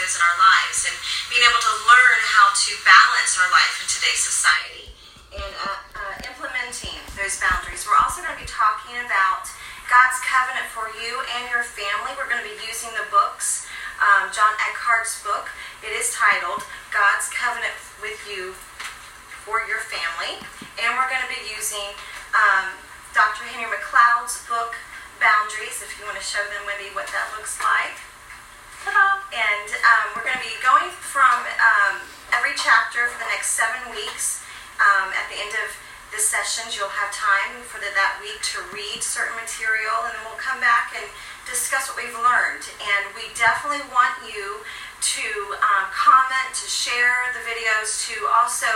in our lives and being able to learn how to balance our life in today's society and uh, uh, implementing those boundaries. We're also going to be talking about God's covenant for you and your family. We're going to be using the books, um, John Eckhardt's book. It is titled God's Covenant with You for Your Family. And we're going to be using um, Dr. Henry McLeod's book, Boundaries, if you want to show them, Wendy, what that looks like. Ta-da! And um, we're going to be going from um, every chapter for the next seven weeks. Um, at the end of the sessions, you'll have time for the, that week to read certain material, and then we'll come back and discuss what we've learned. And we definitely want you to um, comment, to share the videos, to also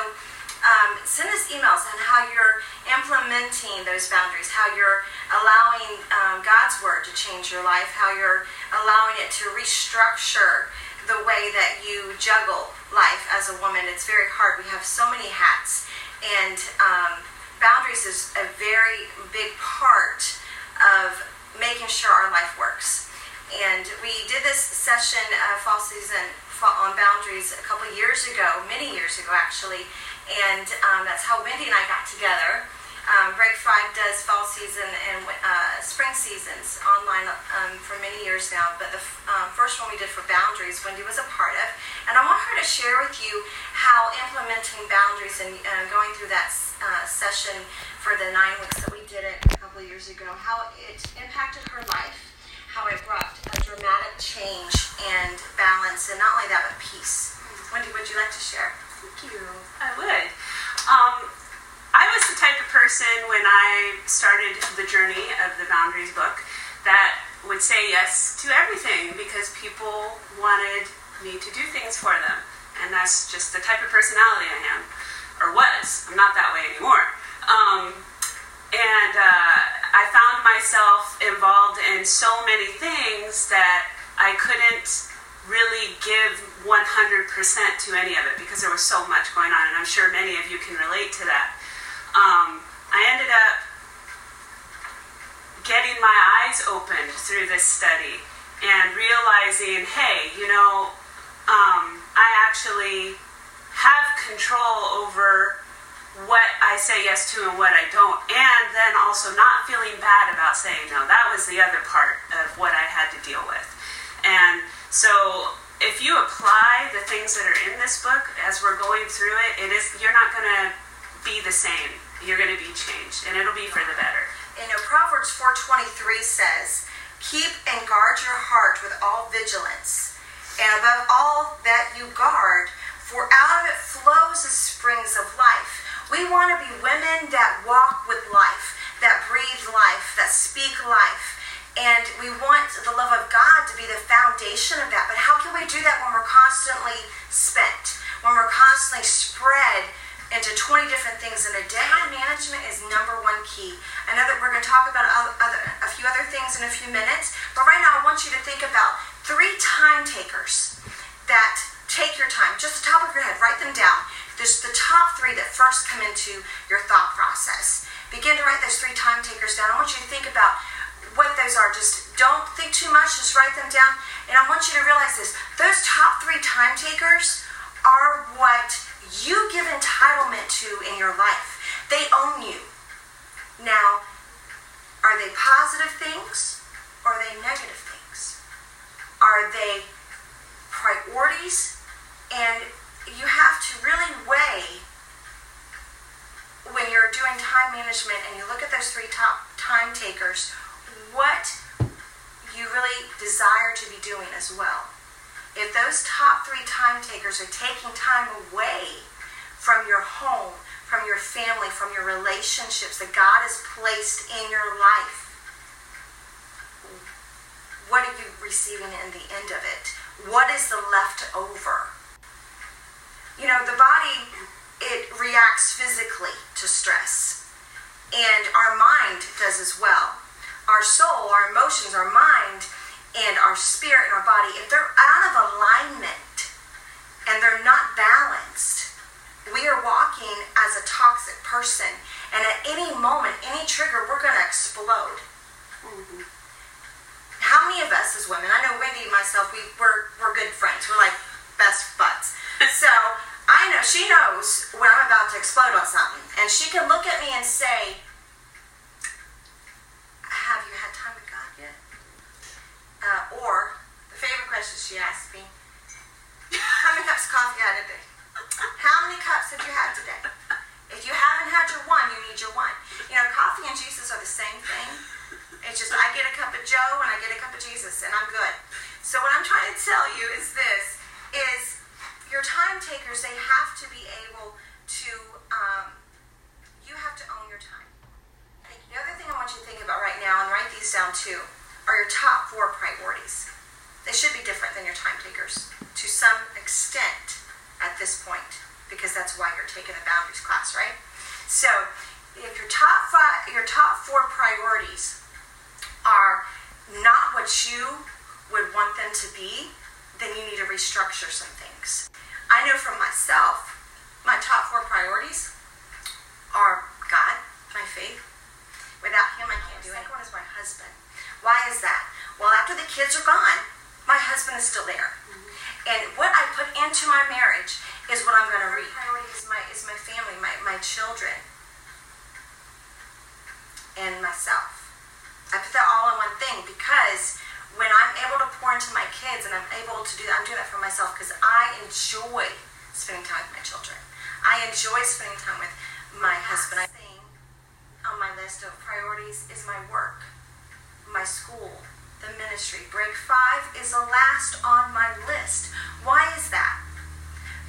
um, send us emails on how you're implementing those boundaries, how you're allowing um, God's Word to change your life, how you're allowing it to restructure the way that you juggle life as a woman. It's very hard. We have so many hats, and um, boundaries is a very big part of making sure our life works. And we did this session, uh, fall season, on boundaries a couple years ago, many years ago actually, and um, that's how Wendy and I got together. Um, Break Five does fall season and uh, spring seasons online um, for many years now, but the um, first one we did for boundaries, Wendy was a part of, and I want her to share with you how implementing boundaries and uh, going through that uh, session for the nine weeks that we did it a couple of years ago, how it impacted her life, how it brought a dramatic change and balance, and not only that, but peace. Wendy, would you like to share? Thank you. I would. Um, I was the type of person when I started the journey of the Boundaries book that would say yes to everything because people wanted me to do things for them. And that's just the type of personality I am, or was. I'm not that way anymore. Um, and uh, I found myself involved in so many things that I couldn't really give 100% to any of it because there was so much going on, and I'm sure many of you can relate to that. Um, I ended up getting my eyes opened through this study and realizing, hey, you know, um, I actually have control over what I say yes to and what I don't, and then also not feeling bad about saying no. That was the other part of what I had to deal with. And so if you apply the things that are in this book as we're going through it, it is you're not going to be the same. You're going to be changed, and it'll be for the better. You know, Proverbs 4:23 says, "Keep and guard your heart with all vigilance, and above all that you guard, for out of it flows the springs of life." We want to be women that walk with life, that breathe life, that speak life and we want the love of God to be the foundation of that. But how can we do that when we're constantly spent? When we're constantly spread into 20 different things in a day? Time management is number one key. Another, we're going to talk about other, a few other things in a few minutes. But right now, I want you to think about three time takers that take your time. Just the top of your head, write them down. There's the top three that first come into your thought process. Begin to write those three time takers down. I want you to think about what those are. Just don't think too much, just write them down. And I want you to realize this those top three time takers are what you give entitlement to in your life. They own you. Now, are they positive things or are they negative things? Are they priorities? And you have to really weigh when you're doing time management and you look at those three top time takers what you really desire to be doing as well. If those top three time takers are taking time away from your home, from your family, from your relationships that God has placed in your life, what are you receiving in the end of it? What is the left over? You know, the body, it reacts physically to stress, and our mind does as well our soul, our emotions, our mind, and our spirit and our body, if they're out of alignment and they're not balanced, we are walking as a toxic person. And at any moment, any trigger, we're going to explode. Mm-hmm. How many of us as women. I know Wendy and myself, we, we're, we're good friends. We're like best buds. so I know she knows when I'm about to explode on something. And she can look at me and say, Have you had time with God yet? Uh, or the favorite question she asks me, How many cups of coffee you had today? How many cups have you had today? If you haven't had your one, you need your one. You know, coffee and Jesus are the same thing. It's just I get a cup of Joe and I get a cup of Jesus and I'm good. So what I'm trying to tell you is this is your time takers, they have to be able to um, you have to own your time. The other thing I want you to think about right now and write these down too are your top four priorities. They should be different than your time takers to some extent at this point because that's why you're taking the boundaries class, right? So, if your top five, your top four priorities are not what you would want them to be, then you need to restructure some things. I know from myself, my top four priorities are God, my faith. Without Him, I can't do it. The second one is my husband. Why is that? Well, after the kids are gone, my husband is still there. And what I put into my marriage is what I'm going to reap. Priority is my is my family, my, my children, and myself. I put that all in one thing because when I'm able to pour into my kids and I'm able to do that, I'm doing that for myself because I enjoy spending time with my children. I enjoy spending time with my husband. I think on my list of priorities is my work, my school, the ministry. Break five is the last on my list. Why is that?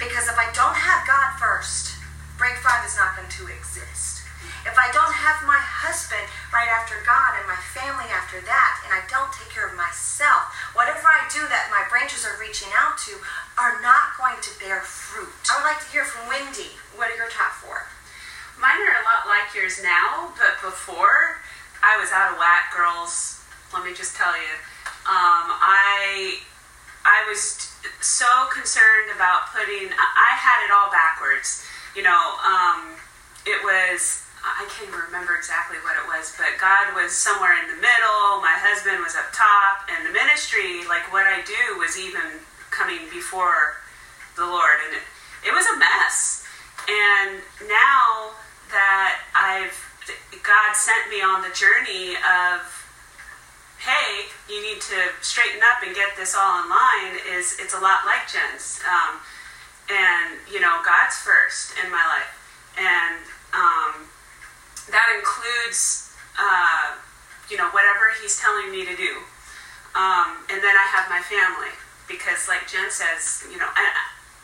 Because if I don't have God first, break five is not going to exist. If I don't have my husband right after God and my family after that, and I don't take care of myself, whatever I do that my branches are reaching out to are not going to bear fruit. I would like to hear from Wendy. What are your top four? Mine are a lot like yours now, but before I was out of whack, girls. Let me just tell you, um, I I was so concerned about putting. I had it all backwards. You know, um, it was. I can't even remember exactly what it was, but God was somewhere in the middle. My husband was up top, and the ministry, like what I do, was even coming before the Lord, and it, it was a mess. And now that I've God sent me on the journey of hey, you need to straighten up and get this all in line is it's a lot like Jen's. Um, and, you know, God's first in my life. And um, that includes, uh, you know, whatever He's telling me to do. Um, and then I have my family. Because, like Jen says, you know, I,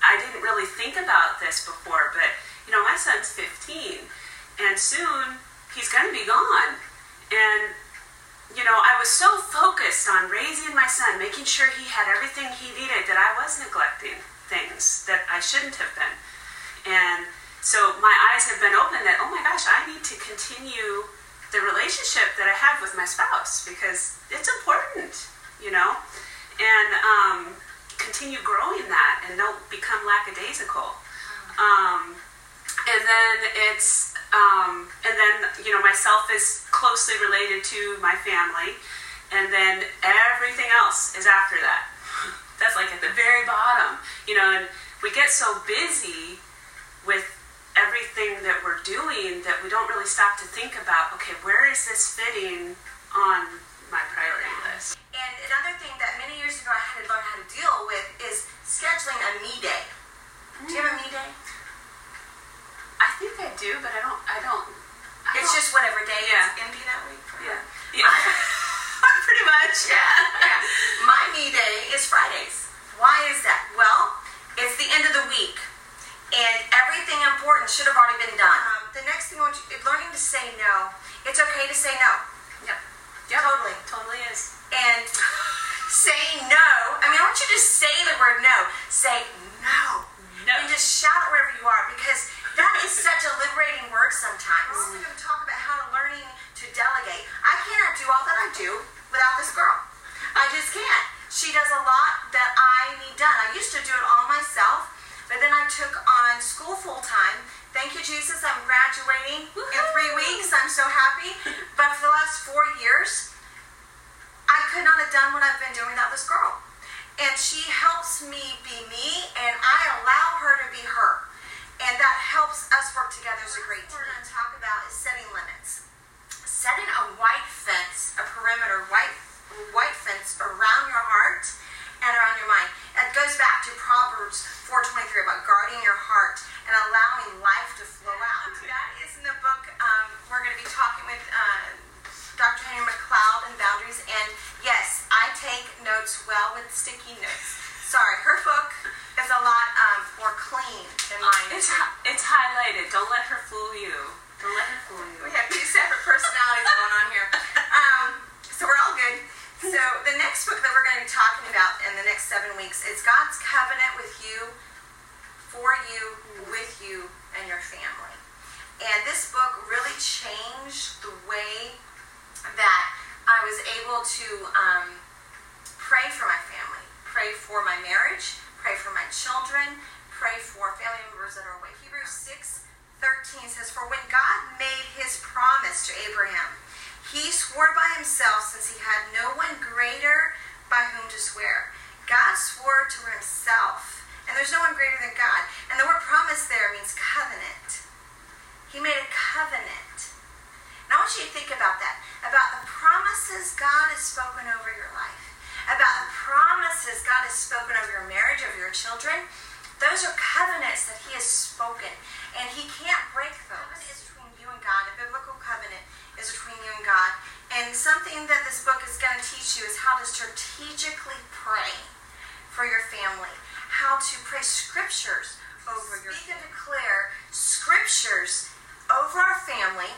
I didn't really think about this before, but, you know, my son's 15. And soon he's going to be gone. And you know, I was so focused on raising my son, making sure he had everything he needed, that I was neglecting things that I shouldn't have been. And so my eyes have been open that, oh my gosh, I need to continue the relationship that I have with my spouse because it's important, you know, and um, continue growing that and don't become lackadaisical. Um, and then it's um, and then you know myself is closely related to my family. And then everything else is after that. That's like at the very bottom. You know and we get so busy with everything that we're doing that we don't really stop to think about okay where is this fitting on my priority list? And another thing that many years ago i had to learn how to deal with is scheduling a me day. Do you have a me day I think I do, but I don't. I don't. I it's don't, just whatever day Yeah. is empty that week for Yeah. her. Yeah. Pretty much. yeah. My me day is Fridays. Why is that? Well, it's the end of the week, and everything important should have already been done. Um, the next thing I want you, learning to say no. It's okay to say no. Yep. Totally. Totally is. And say no. I mean, I want you to say the word no. Say no. No. And just shout it wherever you are because is such a liberating word sometimes. We're also going to talk about how to learning to delegate. I cannot do all that I do without this girl. I just can't. She does a lot that I need done. I used to do it all myself, but then I took on school full time. Thank you, Jesus. I'm graduating in three weeks. I'm so happy. But for the last four years, I could not have done what I've been doing without this girl. And she helps me be me, and I allow her to be her. And that helps us work together as a great team. What we're going to talk about is setting limits. Setting a white fence, a perimeter white white fence around your heart and around your mind. It goes back to Proverbs 4:23 about guarding your heart and allowing life to flow about in the next seven weeks is God's covenant with you, for you, with you, and your family. And this book really changed the way that I was able to um, pray for my family, pray for my marriage, pray for my children, pray for family members that are away. Hebrews 6 13 says, For when God made his promise to Abraham, he swore by himself since he had no one greater by whom to swear. God swore to himself, and there's no one greater than God. And the word promise there means covenant. He made a covenant. And I want you to think about that, about the promises God has spoken over your life, about the promises God has spoken over your marriage, over your children. Those are covenants that He has spoken, and He can't break those. Is between you and God. A biblical is between you and God. And something that this book is going to teach you is how to strategically pray for your family, how to pray scriptures over your Speak and declare scriptures over our family,